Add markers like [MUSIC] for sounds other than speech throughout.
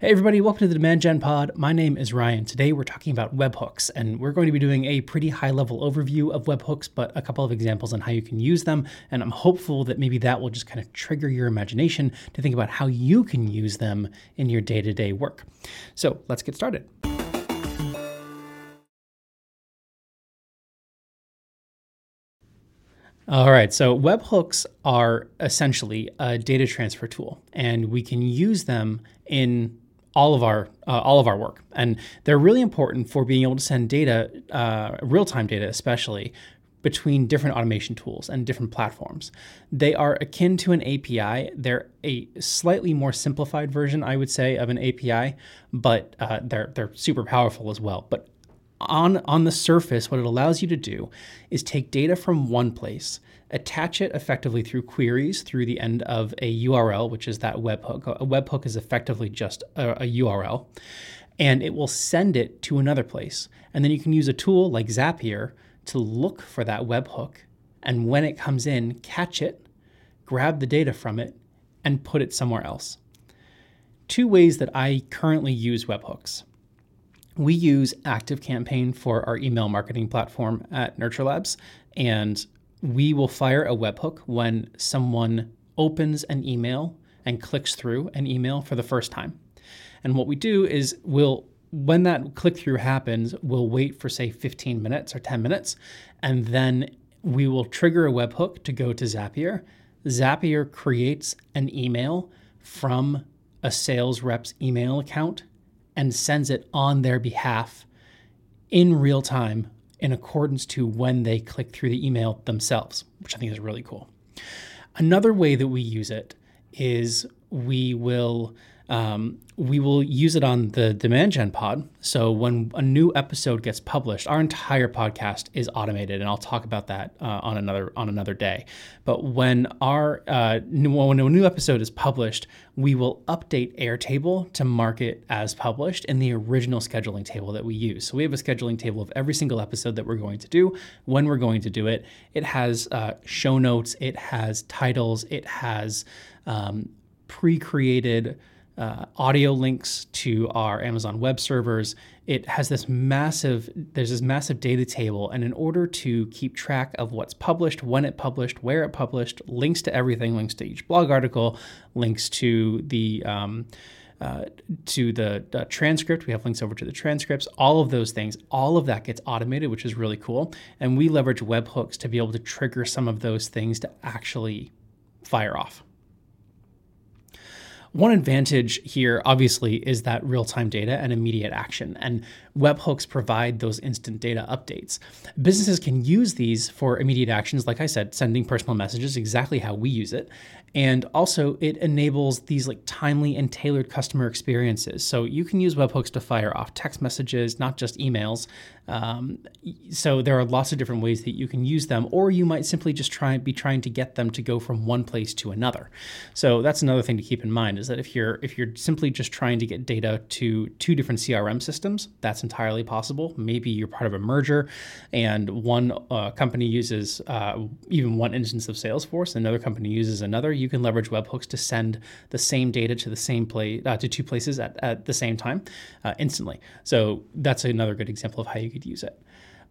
Hey everybody, welcome to the Demand Gen Pod. My name is Ryan. Today we're talking about webhooks, and we're going to be doing a pretty high level overview of webhooks, but a couple of examples on how you can use them. And I'm hopeful that maybe that will just kind of trigger your imagination to think about how you can use them in your day to day work. So let's get started. All right, so webhooks are essentially a data transfer tool, and we can use them in all of our uh, all of our work, and they're really important for being able to send data, uh, real time data, especially between different automation tools and different platforms. They are akin to an API. They're a slightly more simplified version, I would say, of an API, but uh, they're they're super powerful as well. But on on the surface, what it allows you to do is take data from one place attach it effectively through queries through the end of a URL, which is that webhook. A webhook is effectively just a, a URL, and it will send it to another place. And then you can use a tool like Zapier to look for that webhook, and when it comes in, catch it, grab the data from it, and put it somewhere else. Two ways that I currently use webhooks. We use ActiveCampaign for our email marketing platform at Nurture Labs, and we will fire a webhook when someone opens an email and clicks through an email for the first time. And what we do is we'll when that click through happens, we'll wait for say 15 minutes or 10 minutes and then we will trigger a webhook to go to Zapier. Zapier creates an email from a sales rep's email account and sends it on their behalf in real time in accordance to when they click through the email themselves, which I think is really cool. Another way that we use it is we will um, we will use it on the Demand Gen pod. So when a new episode gets published, our entire podcast is automated, and I'll talk about that uh, on another on another day. But when our uh, new, when a new episode is published, we will update Airtable to mark it as published in the original scheduling table that we use. So we have a scheduling table of every single episode that we're going to do, when we're going to do it. It has uh, show notes, it has titles, it has um, pre-created uh, audio links to our Amazon web servers. It has this massive, there's this massive data table. And in order to keep track of what's published, when it published, where it published, links to everything, links to each blog article, links to the, um, uh, to the uh, transcript. We have links over to the transcripts, all of those things, all of that gets automated, which is really cool. And we leverage webhooks to be able to trigger some of those things to actually fire off. One advantage here, obviously, is that real time data and immediate action. And webhooks provide those instant data updates. Businesses can use these for immediate actions, like I said, sending personal messages, exactly how we use it. And also, it enables these like timely and tailored customer experiences. So you can use webhooks to fire off text messages, not just emails. Um, so there are lots of different ways that you can use them, or you might simply just try be trying to get them to go from one place to another. So that's another thing to keep in mind is that if you're if you're simply just trying to get data to two different CRM systems, that's entirely possible. Maybe you're part of a merger, and one uh, company uses uh, even one instance of Salesforce, another company uses another you can leverage webhooks to send the same data to the same place uh, to two places at, at the same time uh, instantly. So that's another good example of how you could use it.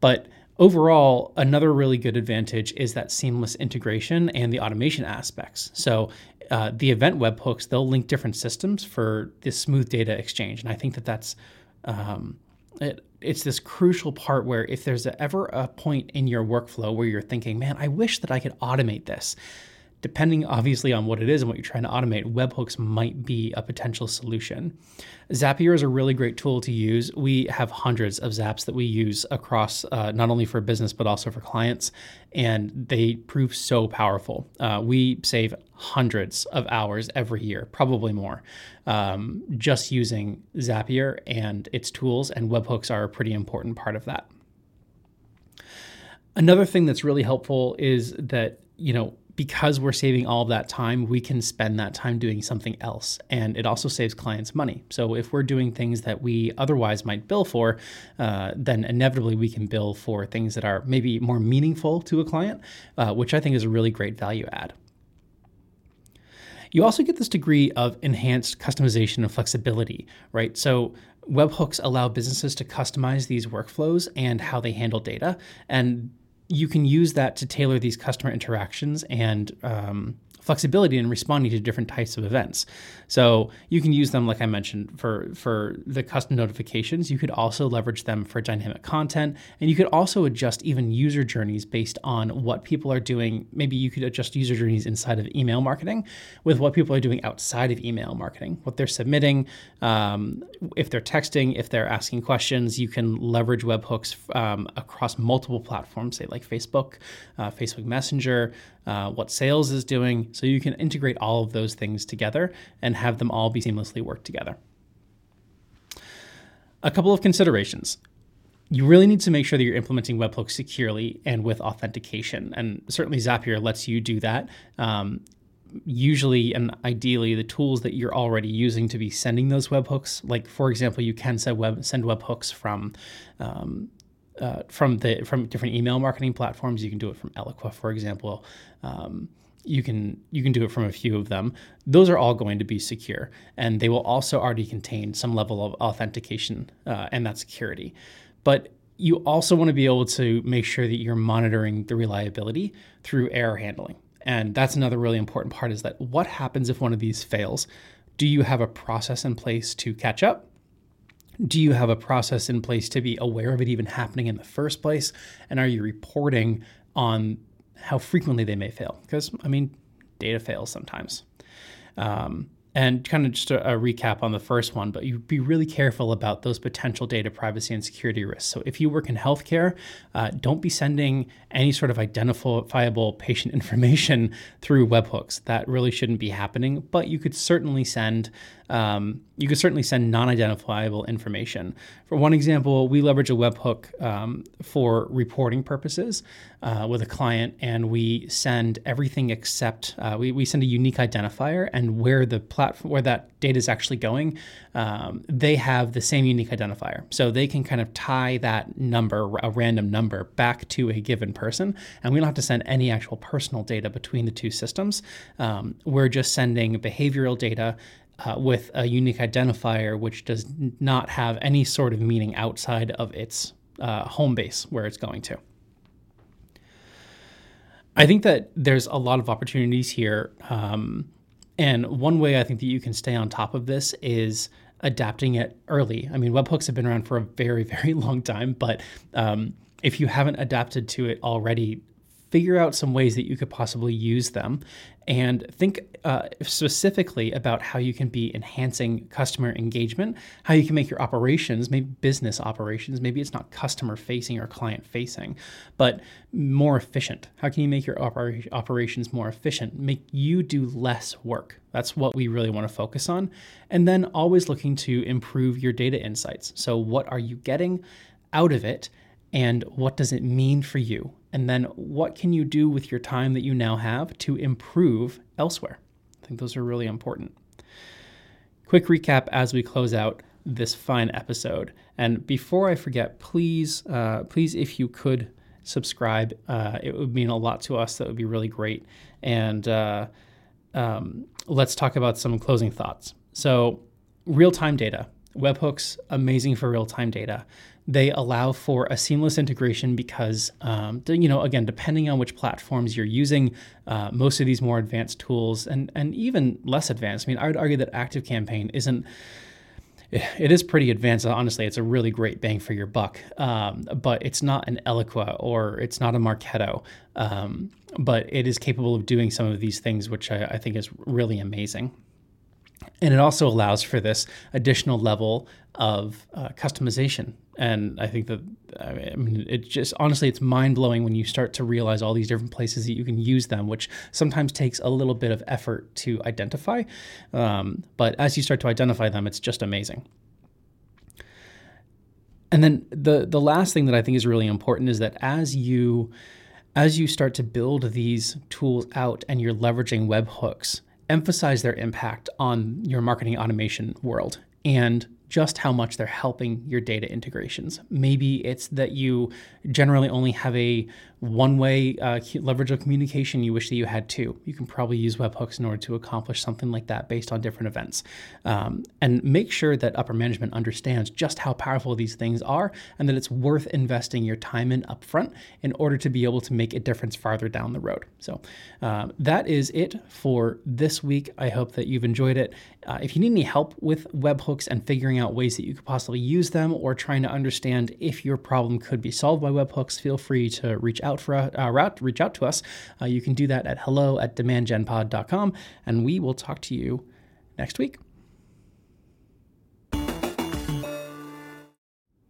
But overall, another really good advantage is that seamless integration and the automation aspects. So uh, the event webhooks they'll link different systems for this smooth data exchange, and I think that that's um, it, it's this crucial part where if there's ever a point in your workflow where you're thinking, man, I wish that I could automate this depending obviously on what it is and what you're trying to automate, webhooks might be a potential solution. Zapier is a really great tool to use. We have hundreds of Zaps that we use across uh, not only for business but also for clients, and they prove so powerful. Uh, we save hundreds of hours every year, probably more, um, just using Zapier and its tools, and webhooks are a pretty important part of that. Another thing that's really helpful is that, you know, because we're saving all of that time, we can spend that time doing something else. And it also saves clients money. So if we're doing things that we otherwise might bill for, uh, then inevitably we can bill for things that are maybe more meaningful to a client, uh, which I think is a really great value add. You also get this degree of enhanced customization and flexibility, right? So webhooks allow businesses to customize these workflows and how they handle data. And you can use that to tailor these customer interactions and um, flexibility in responding to different types of events. So you can use them, like I mentioned, for for the custom notifications. You could also leverage them for dynamic content, and you could also adjust even user journeys based on what people are doing. Maybe you could adjust user journeys inside of email marketing with what people are doing outside of email marketing, what they're submitting, um, if they're texting, if they're asking questions. You can leverage webhooks um, across multiple platforms, say like Facebook, uh, Facebook Messenger, uh, what sales is doing. So you can integrate all of those things together and have them all be seamlessly work together. A couple of considerations. You really need to make sure that you're implementing webhooks securely and with authentication. And certainly Zapier lets you do that. Um, usually and ideally the tools that you're already using to be sending those webhooks like for example you can send web send webhooks from um, uh, from the from different email marketing platforms. You can do it from Eloqua, for example. Um, you can you can do it from a few of them. Those are all going to be secure, and they will also already contain some level of authentication uh, and that security. But you also want to be able to make sure that you're monitoring the reliability through error handling. And that's another really important part is that what happens if one of these fails? Do you have a process in place to catch up? Do you have a process in place to be aware of it even happening in the first place? And are you reporting on how frequently they may fail? Because, I mean, data fails sometimes. Um, and kind of just a, a, recap on the first one, but you be really careful about those potential data privacy and security risks. So if you work in healthcare, uh, don't be sending any sort of identifiable patient [LAUGHS] information through webhooks. That really shouldn't be happening. But you could certainly send um, you could certainly send non-identifiable information. For one example, we leverage a webhook um, for reporting purposes uh, with a client, and we send everything except uh, we, we send a unique identifier, and where the platform where that data is actually going, um, they have the same unique identifier, so they can kind of tie that number, a random number, back to a given person, and we don't have to send any actual personal data between the two systems. Um, we're just sending behavioral data uh, with a unique identifier which does not have any sort of meaning outside of its uh, home base where it's going to. I think that there's a lot of opportunities here. Um, and one way I think that you can stay on top of this is adapting it early. I mean, webhooks have been around for a very, [LAUGHS] very long time, but um, if you haven't adapted to it already, figure out some ways that you could possibly use them and think uh, specifically about how you can be enhancing customer engagement, how you can make your operations, maybe business operations, maybe it's not customer facing or client facing, but more efficient. How can you make your oper- operations more efficient? Make you do less work. That's what we really want to focus on. And then always looking to improve your data insights. So, what are you getting out of it? And what does it mean for you? And then what can you do with your time that you now have to improve elsewhere? I think those are really important. Quick recap as we close out this fine episode. And before I forget, please, uh, please, if you could subscribe, uh, it would mean a lot to us. That would be really great. And uh, um, let's talk about some closing thoughts. So, real time data. Webhooks, amazing for real time data. They allow for a seamless integration because, um, you know, again, depending on which platforms you're using, uh, most of these more advanced tools and and even less advanced. I mean, I would argue that Active Campaign isn't it is pretty advanced. Honestly, it's a really great bang for your buck. Um, but it's not an Eloqua or it's not a Marketo. Um, but it is capable of doing some of these things, which I, I think is really amazing. And it also allows for this additional level of uh, customization. And I think that, I mean, it just honestly, it's mind blowing when you start to realize all these different places that you can use them, which sometimes takes a little bit of effort to identify. Um, but as you start to identify them, it's just amazing. And then the the last thing that I think is really important is that as you as you start to build these tools out and you're leveraging webhooks, emphasize their impact on your marketing automation world. And just how much they're helping your data integrations. Maybe it's that you generally only have a one way uh, leverage of communication, you wish that you had two. You can probably use webhooks in order to accomplish something like that based on different events. Um, and make sure that upper management understands just how powerful these things are and that it's worth investing your time in upfront in order to be able to make a difference farther down the road. So uh, that is it for this week. I hope that you've enjoyed it. Uh, if you need any help with webhooks and figuring out ways that you could possibly use them or trying to understand if your problem could be solved by webhooks, feel free to reach out for uh, reach out to us. Uh, you can do that at hello at demandgenpod.com, and we will talk to you next week.